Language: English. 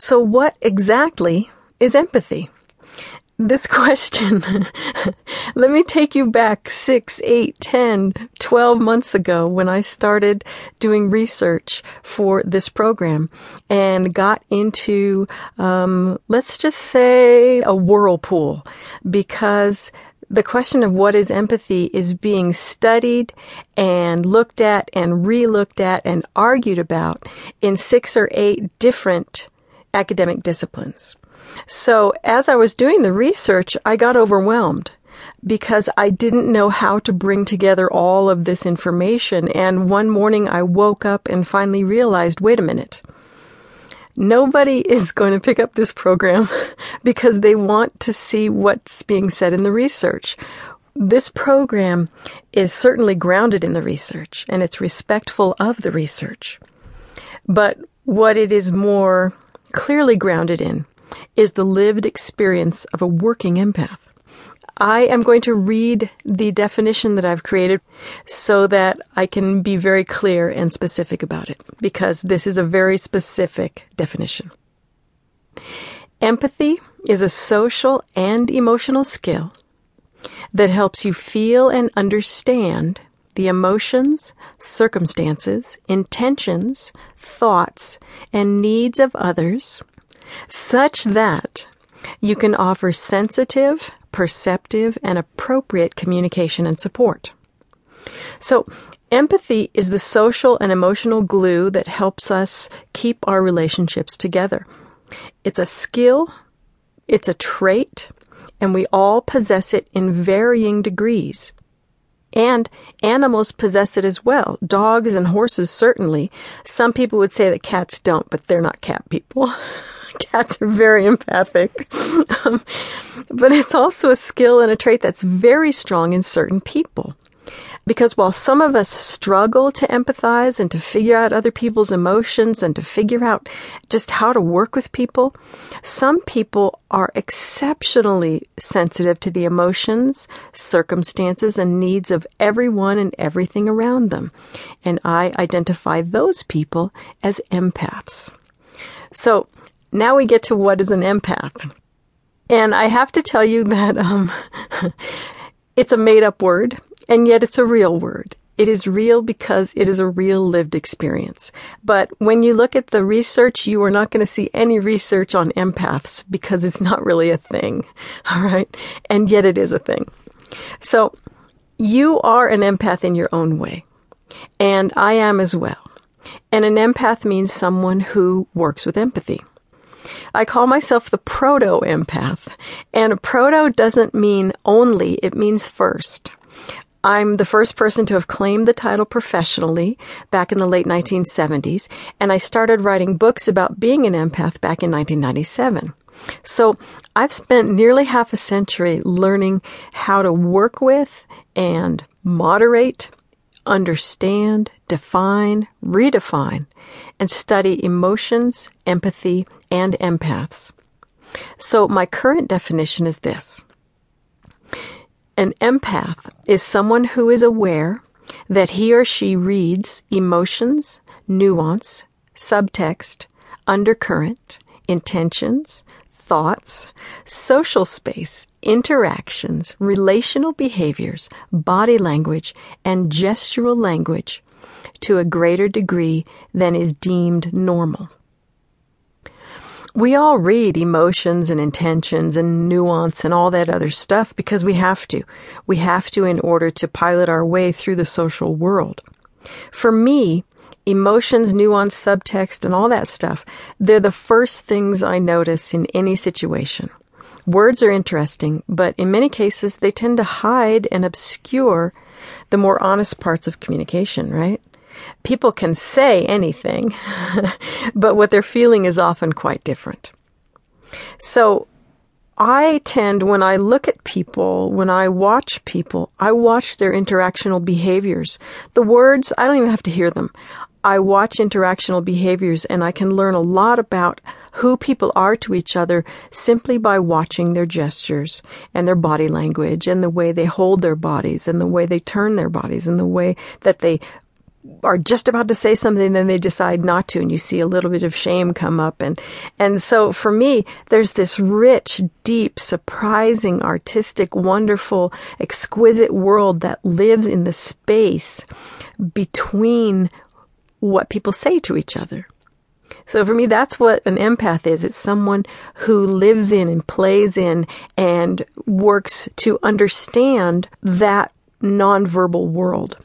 So, what exactly is empathy? This question, let me take you back six, eight, ten, twelve months ago when I started doing research for this program and got into, um, let's just say, a whirlpool because the question of what is empathy is being studied and looked at and re-looked at and argued about in six or eight different academic disciplines. So as I was doing the research, I got overwhelmed because I didn't know how to bring together all of this information. And one morning I woke up and finally realized, wait a minute. Nobody is going to pick up this program because they want to see what's being said in the research. This program is certainly grounded in the research and it's respectful of the research. But what it is more clearly grounded in is the lived experience of a working empath. I am going to read the definition that I've created so that I can be very clear and specific about it, because this is a very specific definition. Empathy is a social and emotional skill that helps you feel and understand the emotions, circumstances, intentions, thoughts, and needs of others such that you can offer sensitive, perceptive, and appropriate communication and support. So, empathy is the social and emotional glue that helps us keep our relationships together. It's a skill, it's a trait, and we all possess it in varying degrees. And animals possess it as well. Dogs and horses certainly. Some people would say that cats don't, but they're not cat people. Cats are very empathic. um, but it's also a skill and a trait that's very strong in certain people. Because while some of us struggle to empathize and to figure out other people's emotions and to figure out just how to work with people, some people are exceptionally sensitive to the emotions, circumstances, and needs of everyone and everything around them. And I identify those people as empaths. So now we get to what is an empath. And I have to tell you that um, it's a made up word, and yet it's a real word. It is real because it is a real lived experience. But when you look at the research, you are not going to see any research on empaths because it's not really a thing. All right. And yet it is a thing. So you are an empath in your own way. And I am as well. And an empath means someone who works with empathy. I call myself the proto empath. And a proto doesn't mean only, it means first. I'm the first person to have claimed the title professionally back in the late 1970s, and I started writing books about being an empath back in 1997. So I've spent nearly half a century learning how to work with and moderate, understand, define, redefine, and study emotions, empathy, and empaths. So my current definition is this. An empath is someone who is aware that he or she reads emotions, nuance, subtext, undercurrent, intentions, thoughts, social space, interactions, relational behaviors, body language, and gestural language to a greater degree than is deemed normal. We all read emotions and intentions and nuance and all that other stuff because we have to. We have to in order to pilot our way through the social world. For me, emotions, nuance, subtext, and all that stuff, they're the first things I notice in any situation. Words are interesting, but in many cases they tend to hide and obscure the more honest parts of communication, right? People can say anything, but what they're feeling is often quite different. So I tend, when I look at people, when I watch people, I watch their interactional behaviors. The words, I don't even have to hear them. I watch interactional behaviors and I can learn a lot about who people are to each other simply by watching their gestures and their body language and the way they hold their bodies and the way they turn their bodies and the way that they are just about to say something, then they decide not to, and you see a little bit of shame come up. And, and so for me, there's this rich, deep, surprising, artistic, wonderful, exquisite world that lives in the space between what people say to each other. So for me, that's what an empath is. It's someone who lives in and plays in and works to understand that nonverbal world.